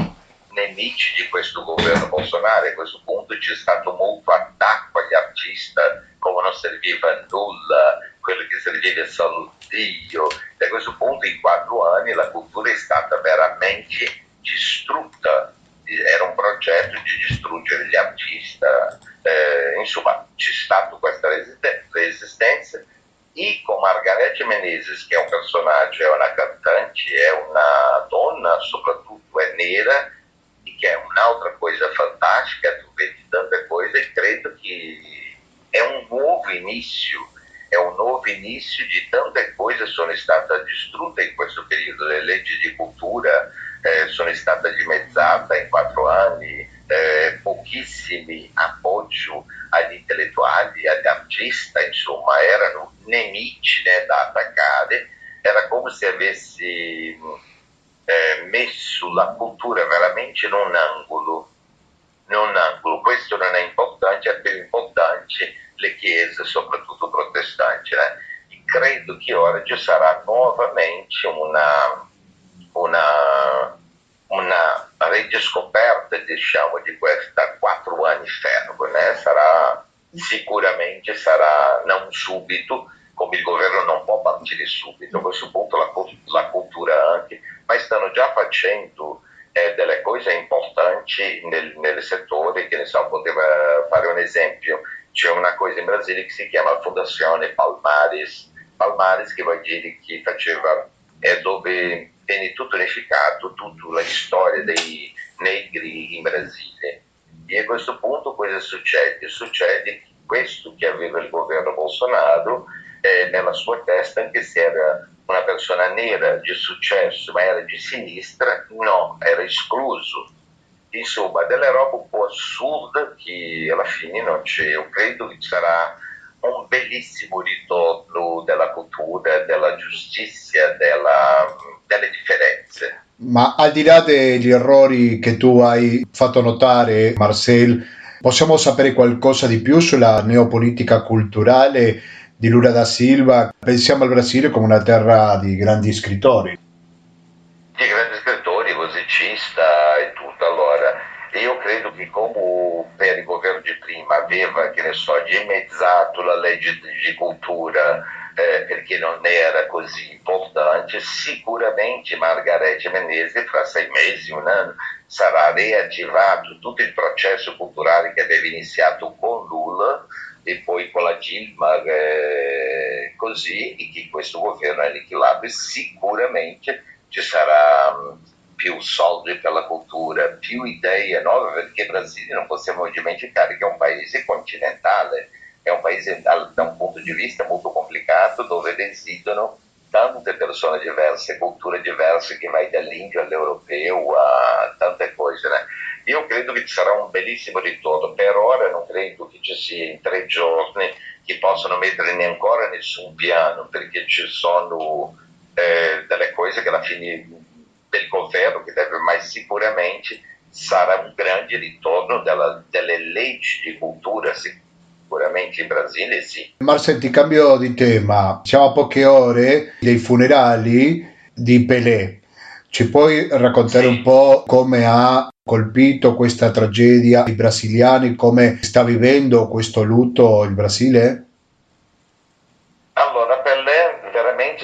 Speaker 8: nemici di questo governo Bolsonaro. A questo punto c'è stato molto attacco agli artisti come non serviva nulla quello che serviva è solo Dio. E a questo punto in quattro anni la cultura è stata veramente distrutta era un progetto di distruggere gli artisti eh, insomma c'è stata questa resistenza. E con Margarete Menezes che è un personaggio, è una cantante, è una donna, soprattutto è nera e che è un'altra cosa fantastica, tu vedi tante cose e credo che è un nuovo inizio è un nuovo inizio di tante cose sono state distrutte in un angolo. Un angolo. Questo non è importante, è più importante le chiese, soprattutto protestanti. Eh. Credo che ci sarà nuovamente una, una una ridiscoperta diciamo, di questa quattro anni fermo, né? sarà sicuramente sarà non subito, come il governo non può partire subito, a questo punto la, la cultura anche, ma stanno già facendo eh, delle cose importanti nel, nel, settore, che ne so, poteva fare un esempio, c'è una cosa in Brasile che si chiama Fondazione Palmares, Palmares che vuol dire che faceva, è dove viene tutto unificato, tutta la storia dei negri in Brasile. E a questo punto cosa succede? Succede che questo che aveva il governo Bolsonaro eh, nella sua testa, anche se era una persona nera di successo, ma era di sinistra, no, era escluso. Insomma, delle robe un po' assurde che alla fine non c'è. Io credo che sarà un bellissimo ritorno della cultura, della giustizia, della, delle differenze.
Speaker 2: Ma al di là degli errori che tu hai fatto notare, Marcel, possiamo sapere qualcosa di più sulla neopolitica culturale di Lula da Silva? Pensiamo al Brasile come una terra di grandi scrittori.
Speaker 8: Di grandi scrittori, musicista io credo che come per il governo di prima aveva, che ne so, dimezzato la di cultura eh, perché non era così importante, sicuramente Margarete Menezes fra sei mesi, un anno, sarà riattivato tutto il processo culturale che aveva iniziato con Lula e con la Dilma, eh, così, e che questo governo ha aniquilato e sicuramente più soldi per la cultura, più idee nuove, perché il Brasile non possiamo dimenticare che è un paese continentale, è un paese da un punto di vista molto complicato dove residono tante persone diverse, culture diverse, che vai dall'Indio all'europeo a tante cose. Né? Io credo che ci sarà un bellissimo ritorno, per ora non credo che ci sia in tre giorni che possano mettere ancora nessun piano, perché ci sono eh, delle cose che alla fine del governo, che deve mais sicuramente sarà un grande ritorno della, delle leggi di cultura, sicuramente in Brasile sì.
Speaker 2: Marcel, ti cambio di tema. Siamo a poche ore dei funerali di Pelé. Ci puoi raccontare
Speaker 8: Sì.
Speaker 2: un po' come ha colpito questa tragedia i brasiliani, come sta vivendo questo lutto il Brasile?
Speaker 8: Allora, Pelé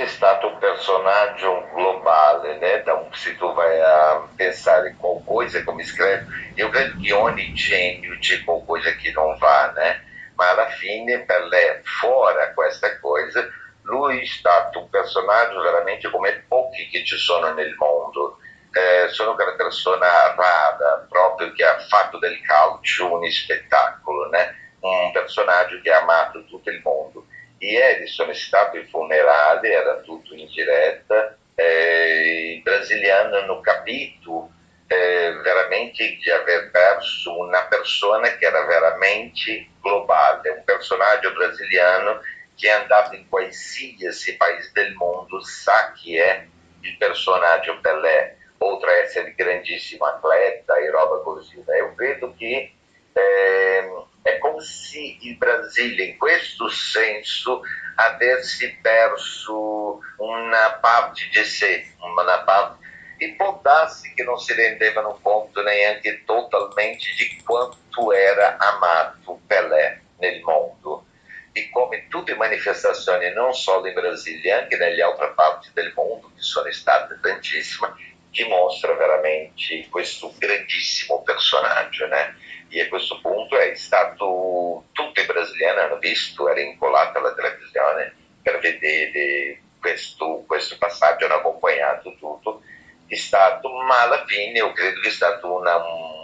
Speaker 8: veramente è stato un personaggio globale, né? Da un- se tu vai a pensare qualcosa come scrive, io credo che ogni genio c'è qualcosa che non va, né? Ma alla fine Pelé, fuori questa cosa, lui è stato un personaggio veramente come pochi che ci sono nel mondo. Eh, sono una persona rara, proprio che ha fatto del calcio un spettacolo, né? un personaggio che ha amato tutto il mondo. Ieri sono stato ai funerali, era tutto in diretta, eh, i brasiliani hanno capito eh, veramente di aver perso una persona che era veramente globale, un personaggio brasiliano che è andato in qualsiasi paese del mondo, sa chi è il personaggio Pelé, oltre a essere grandissimo atleta e roba così. né? Io credo che ehm, è come se il Brasile in questo senso avesse perso una parte di sé, una parte e può darsi che non si rendevano conto neanche totalmente di quanto era amato Pelé nel mondo e come tutte manifestazioni non solo in Brasile anche nelle altre parti del mondo che sono state tantissime dimostra veramente questo grandissimo personaggio né? E a questo punto è stato tutti i brasiliani hanno visto era incollata alla televisione per vedere questo, questo passaggio hanno accompagnato tutto. È stato ma alla fine io credo che è stata una,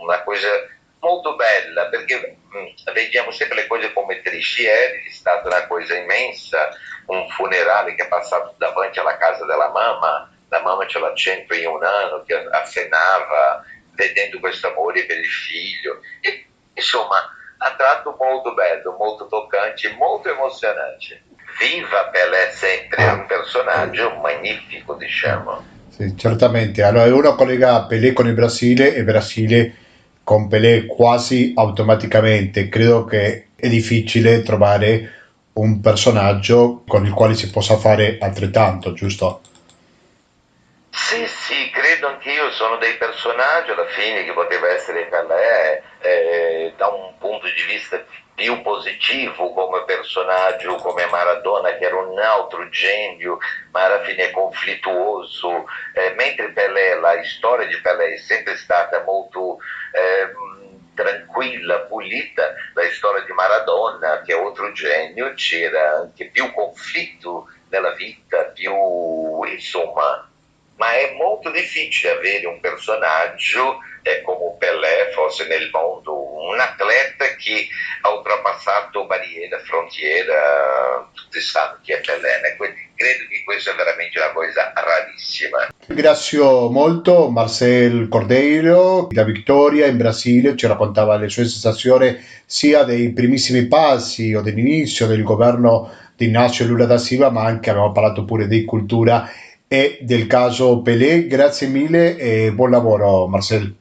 Speaker 8: una cosa molto bella perché mh, vediamo sempre le cose come tristi ieri è stata una cosa immensa un funerale che è passato davanti alla casa della mamma la mamma ce l'ha 101 anni che accenava vedendo questo amore per il figlio e, insomma ha tratto molto bello molto toccante molto emozionante viva Pelé sempre è un personaggio magnifico diciamo
Speaker 2: Sì, certamente. Allora, uno collega Pelé con il Brasile e Brasile con Pelé quasi automaticamente. Credo che è difficile trovare un personaggio con il quale si possa fare altrettanto, giusto?
Speaker 8: Sì, sì, sono dei personaggi alla fine che poteva essere Pelé eh, da un punto di vista più positivo come personaggio, come Maradona che era un altro genio, ma alla fine conflittuoso, eh, mentre Pelé, la storia di Pelé è sempre stata molto ehm, tranquilla, pulita, la storia di Maradona che è altro genio, c'era anche più conflitto nella vita, più insomma ma è molto difficile avere un personaggio eh, come Pelé fosse nel mondo, un atleta che ha oltrepassato barriere, frontiere, tutti sanno chi è Pelé, quindi credo che questa è veramente una cosa rarissima.
Speaker 2: Ringrazio molto Marcel Cordeiro da Victoria in Brasile, ci raccontava le sue sensazioni sia dei primissimi passi o dell'inizio del governo di Inácio Lula da Silva, ma anche abbiamo parlato pure di cultura e del caso Pelé. Grazie mille e buon lavoro Marcel.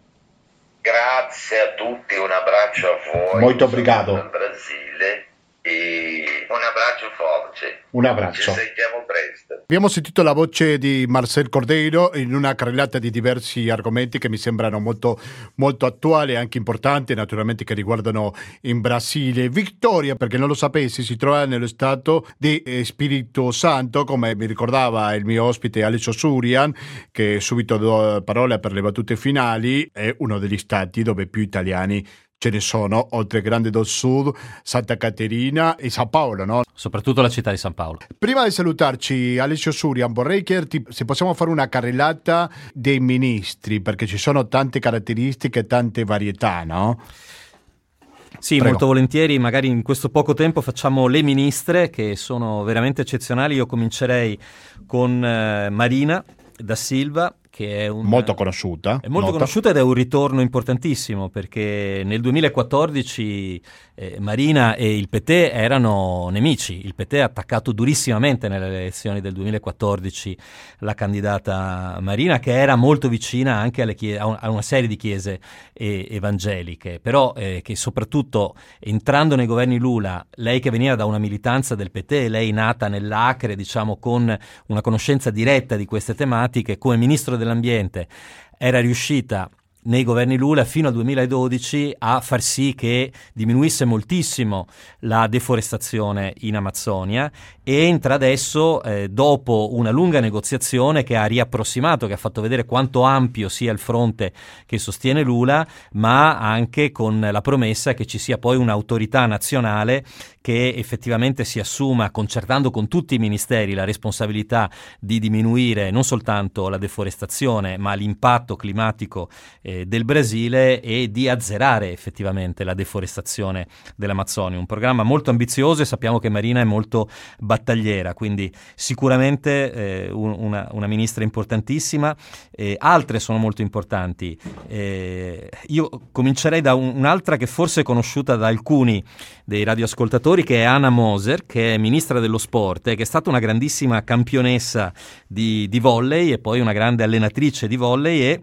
Speaker 8: Grazie a tutti, un abbraccio a voi.
Speaker 2: Molto obrigado.
Speaker 8: Brasile e un abbraccio forte.
Speaker 2: Un
Speaker 8: Ci
Speaker 2: abbraccio.
Speaker 8: sentiamo presto.
Speaker 2: Abbiamo sentito la voce di Marcel Cordeiro in una carrellata di diversi argomenti che mi sembrano molto, molto attuali e anche importanti, naturalmente che riguardano in Brasile. Victoria, perché non lo sapessi, si trova nello stato di eh, Spirito Santo, come mi ricordava il mio ospite Alessio Surian, che subito do parole per le battute finali, è uno degli stati dove più italiani ce ne sono, oltre Grande do Sud, Santa Caterina e Sao Paolo, no?
Speaker 6: soprattutto la città di San Paolo.
Speaker 2: Prima di salutarci, Alessio Surian, vorrei chiederti se possiamo fare una carrellata dei ministri, perché ci sono tante caratteristiche tante varietà, no?
Speaker 6: Sì,
Speaker 2: Prego.
Speaker 6: molto volentieri, magari in questo poco tempo facciamo le ministre che sono veramente eccezionali. Io comincerei con eh, Marina da Silva, che è un,
Speaker 2: molto conosciuta.
Speaker 6: È molto
Speaker 2: nota.
Speaker 6: conosciuta ed è un ritorno importantissimo perché nel 2014 eh, Marina e il PT erano nemici. Il PT ha attaccato durissimamente nelle elezioni del 2014 la candidata Marina che era molto vicina anche alle chie- a, un- a una serie di chiese eh, evangeliche, però eh, che soprattutto entrando nei governi Lula, lei che veniva da una militanza del PT, lei nata nell'Acre, diciamo con una conoscenza diretta di queste tematiche, come ministro dell'ambiente. Era riuscita nei governi Lula fino al 2012 a far sì che diminuisse moltissimo la deforestazione in Amazzonia e entra adesso eh, dopo una lunga negoziazione che ha riapprossimato, che ha fatto vedere quanto ampio sia il fronte che sostiene Lula, ma anche con la promessa che ci sia poi un'autorità nazionale che effettivamente si assuma, concertando con tutti i ministeri, la responsabilità di diminuire non soltanto la deforestazione, ma l'impatto climatico eh, del Brasile e di azzerare effettivamente la deforestazione dell'Amazzonia. Un programma molto ambizioso e sappiamo che Marina è molto battagliera, quindi sicuramente eh, un- una, una ministra importantissima. Eh, altre sono molto importanti. Eh, io comincerei da un- un'altra che forse è conosciuta da alcuni dei radioascoltatori, che è Anna Moser, che è ministra dello sport e che è stata una grandissima campionessa di, di volley e poi una grande allenatrice di volley e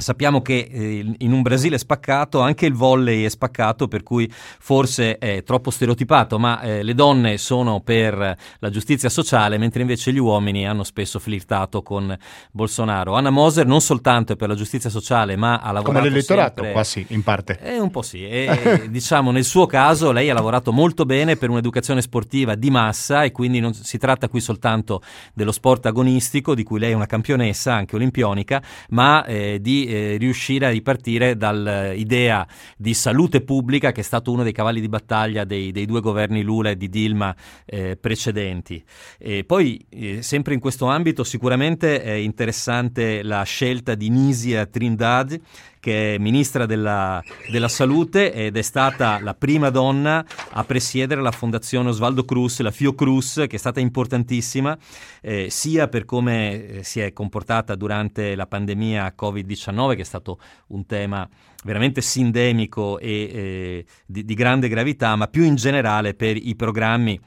Speaker 6: Sappiamo che eh, in un Brasile spaccato anche il volley è spaccato, per cui forse è troppo stereotipato, ma eh, le donne sono per la giustizia sociale, mentre invece gli uomini hanno spesso flirtato con Bolsonaro. Anna Moser non soltanto è per la giustizia sociale, ma ha lavorato
Speaker 2: Come l'elettorato,
Speaker 6: sempre-
Speaker 2: qua sì, in parte.
Speaker 6: eh, un po' sì, e, diciamo nel suo caso lei ha lavorato molto bene per un'educazione sportiva di massa e quindi non si tratta qui soltanto dello sport agonistico di cui lei è una campionessa anche olimpionica, ma eh, di eh, riuscire a ripartire dall'idea di salute pubblica che è stato uno dei cavalli di battaglia dei, dei due governi Lula e di Dilma eh, precedenti. E poi eh, sempre in questo ambito sicuramente è interessante la scelta di Nisia Trindade che è ministra della, della salute ed è stata la prima donna a presiedere la fondazione Osvaldo Cruz, la Fiocruz, che è stata importantissima eh, sia per come eh, si è comportata durante la pandemia Covid-19, che è stato un tema veramente sindemico e eh, di, di grande gravità, ma più in generale per i programmi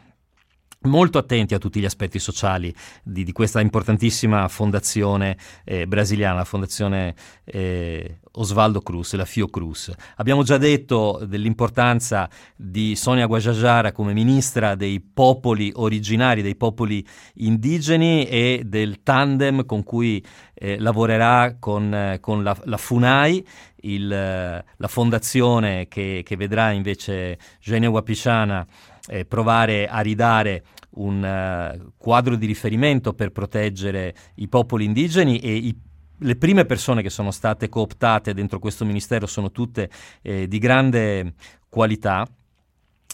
Speaker 6: molto attenti a tutti gli aspetti sociali di, di questa importantissima fondazione eh, brasiliana, la fondazione eh, Osvaldo Cruz, la Fiocruz. Abbiamo già detto dell'importanza di Sonia Guajajara come ministra dei popoli originari, dei popoli indigeni e del tandem con cui eh, lavorerà con, eh, con la, la FUNAI, il, eh, la fondazione che, che vedrà invece Genia Wapichana eh, provare a ridare un eh, quadro di riferimento per proteggere i popoli indigeni e i le prime persone che sono state cooptate dentro questo ministero sono tutte eh, di grande qualità.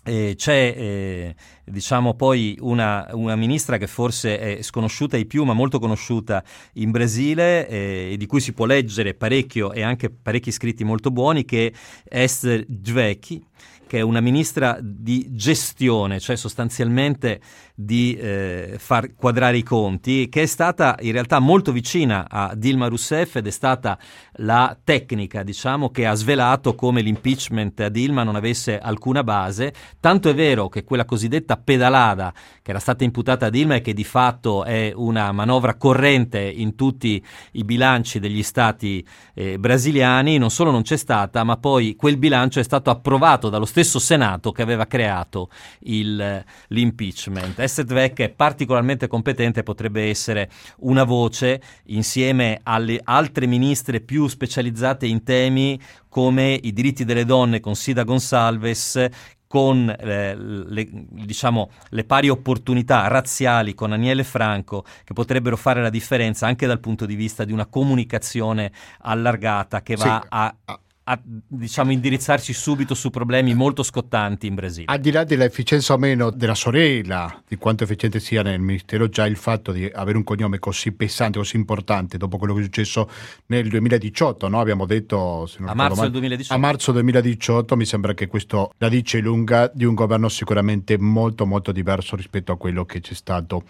Speaker 6: Eh, c'è eh, diciamo poi una, una ministra che forse è sconosciuta ai più ma molto conosciuta in Brasile eh, e di cui si può leggere parecchio e anche parecchi scritti molto buoni che è Esther Dvecchi che è una ministra di gestione, cioè sostanzialmente di eh, far quadrare i conti, che è stata in realtà molto vicina a Dilma Rousseff ed è stata la tecnica, diciamo, che ha svelato come l'impeachment a Dilma non avesse alcuna base, tanto è vero che quella cosiddetta pedalada che era stata imputata a Dilma e che di fatto è una manovra corrente in tutti i bilanci degli stati eh, brasiliani, non solo non c'è stata, ma poi quel bilancio è stato approvato dallo stesso Senato che aveva creato il, l'impeachment. Essedvec è particolarmente competente, potrebbe essere una voce insieme alle altre ministre più specializzate in temi come i diritti delle donne con Sida Gonsalves, con eh, le, diciamo, le pari opportunità razziali con Aniele Franco che potrebbero fare la differenza anche dal punto di vista di una comunicazione allargata che va
Speaker 2: Sì,
Speaker 6: a,
Speaker 2: a-
Speaker 6: a, diciamo, indirizzarsi subito su problemi molto scottanti in Brasile.
Speaker 2: Al di là dell'efficienza o meno della sorella, di quanto efficiente sia nel ministero, già il fatto di avere un cognome così pesante, così importante, dopo quello che è successo nel 2018, no? abbiamo detto se non
Speaker 6: A marzo
Speaker 2: male-
Speaker 6: del 2018.
Speaker 2: A marzo 2018 mi sembra che questo la dice lunga di un governo sicuramente molto molto diverso rispetto a quello che c'è stato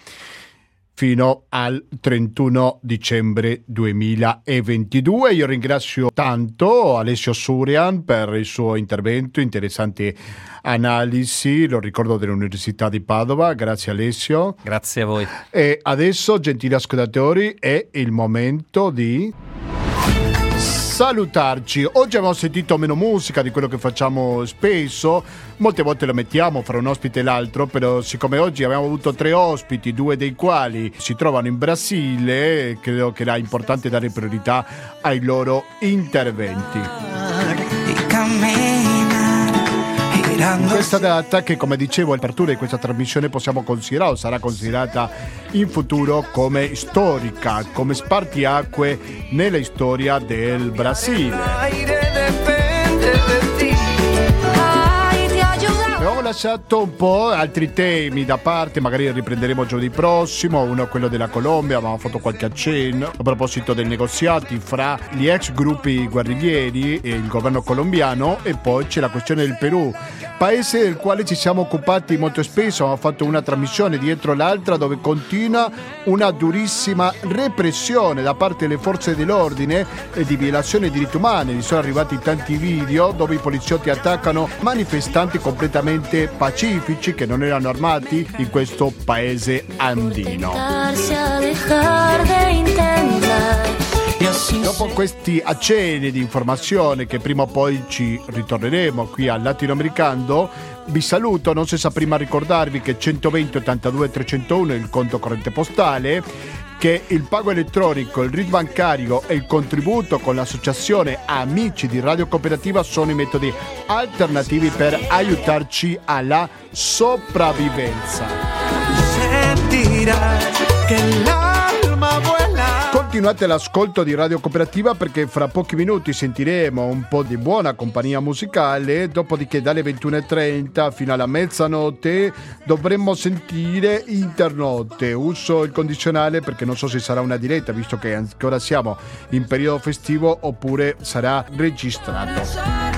Speaker 2: fino al 31 dicembre 2022. Io ringrazio tanto Alessio Surian per il suo intervento, interessanti analisi, lo ricordo dell'Università di Padova. Grazie Alessio.
Speaker 6: Grazie a voi.
Speaker 2: E adesso, gentili ascoltatori, è il momento di salutarci. Oggi abbiamo sentito meno musica di quello che facciamo spesso, molte volte la mettiamo fra un ospite e l'altro, però siccome oggi abbiamo avuto tre ospiti, due dei quali si trovano in Brasile, credo che era importante dare priorità ai loro interventi. Questa data che come dicevo all'apertura di questa trasmissione possiamo considerare o sarà considerata in futuro come storica, come spartiacque nella storia del Brasile. Lasciato un po' altri temi da parte, magari riprenderemo giovedì prossimo, uno è quello della Colombia, abbiamo fatto qualche accenno. A proposito dei negoziati fra gli ex gruppi guerriglieri e il governo colombiano e poi c'è la questione del Perù, paese del quale ci siamo occupati molto spesso, abbiamo fatto una trasmissione dietro l'altra dove continua una durissima repressione da parte delle forze dell'ordine e di violazione dei diritti umani, vi sono arrivati tanti video dove i poliziotti attaccano manifestanti completamente pacifici che non erano armati in questo paese andino. Dopo questi accenni di informazione che prima o poi ci ritorneremo qui al latinoamericano, vi saluto, non senza prima ricordarvi che 120 82 301 è il conto corrente postale che il pago elettronico, il RID bancario e il contributo con l'associazione Amici di Radio Cooperativa sono i metodi alternativi per aiutarci alla sopravvivenza.
Speaker 9: Sentirai che vuela.
Speaker 2: Continuate l'ascolto di Radio Cooperativa perché fra pochi minuti sentiremo un po' di buona compagnia musicale, dopodiché dalle 21.30 fino alla mezzanotte dovremmo sentire Internotte. Uso il condizionale perché non so se sarà una diretta visto che ancora siamo in periodo festivo oppure sarà registrato.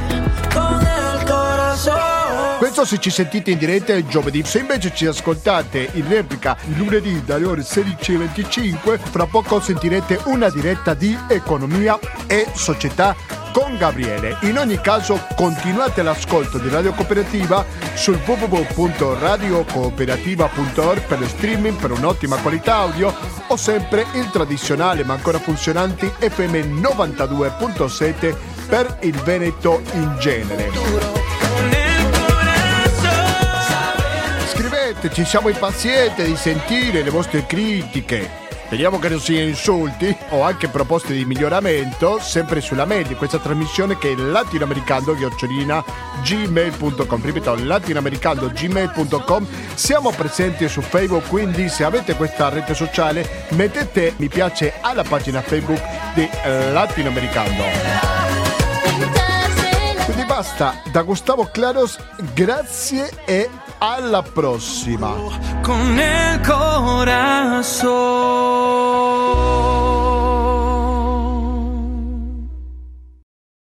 Speaker 2: Questo se ci sentite in diretta il giovedì, se invece ci ascoltate in replica il lunedì dalle ore 16.25, fra poco sentirete una diretta di economia e società con Gabriele. In ogni caso continuate l'ascolto di Radio Cooperativa sul www.radiocooperativa.org per lo streaming per un'ottima qualità audio o sempre il tradizionale ma ancora funzionanti FM 92.7 per il Veneto in genere. Scriveteci, siamo impazienti di sentire le vostre critiche. Speriamo che non siano insulti o anche proposte di miglioramento, sempre sulla mail di questa trasmissione che è latinoamericando-gmail.com. Ripeto, latinoamericando-gmail.com. Siamo presenti su Facebook, quindi se avete questa rete sociale mettete mi piace alla pagina Facebook di eh, Latinoamericando. Quindi basta, da Gustavo Claros, grazie e alla prossima.
Speaker 9: Con el corazón.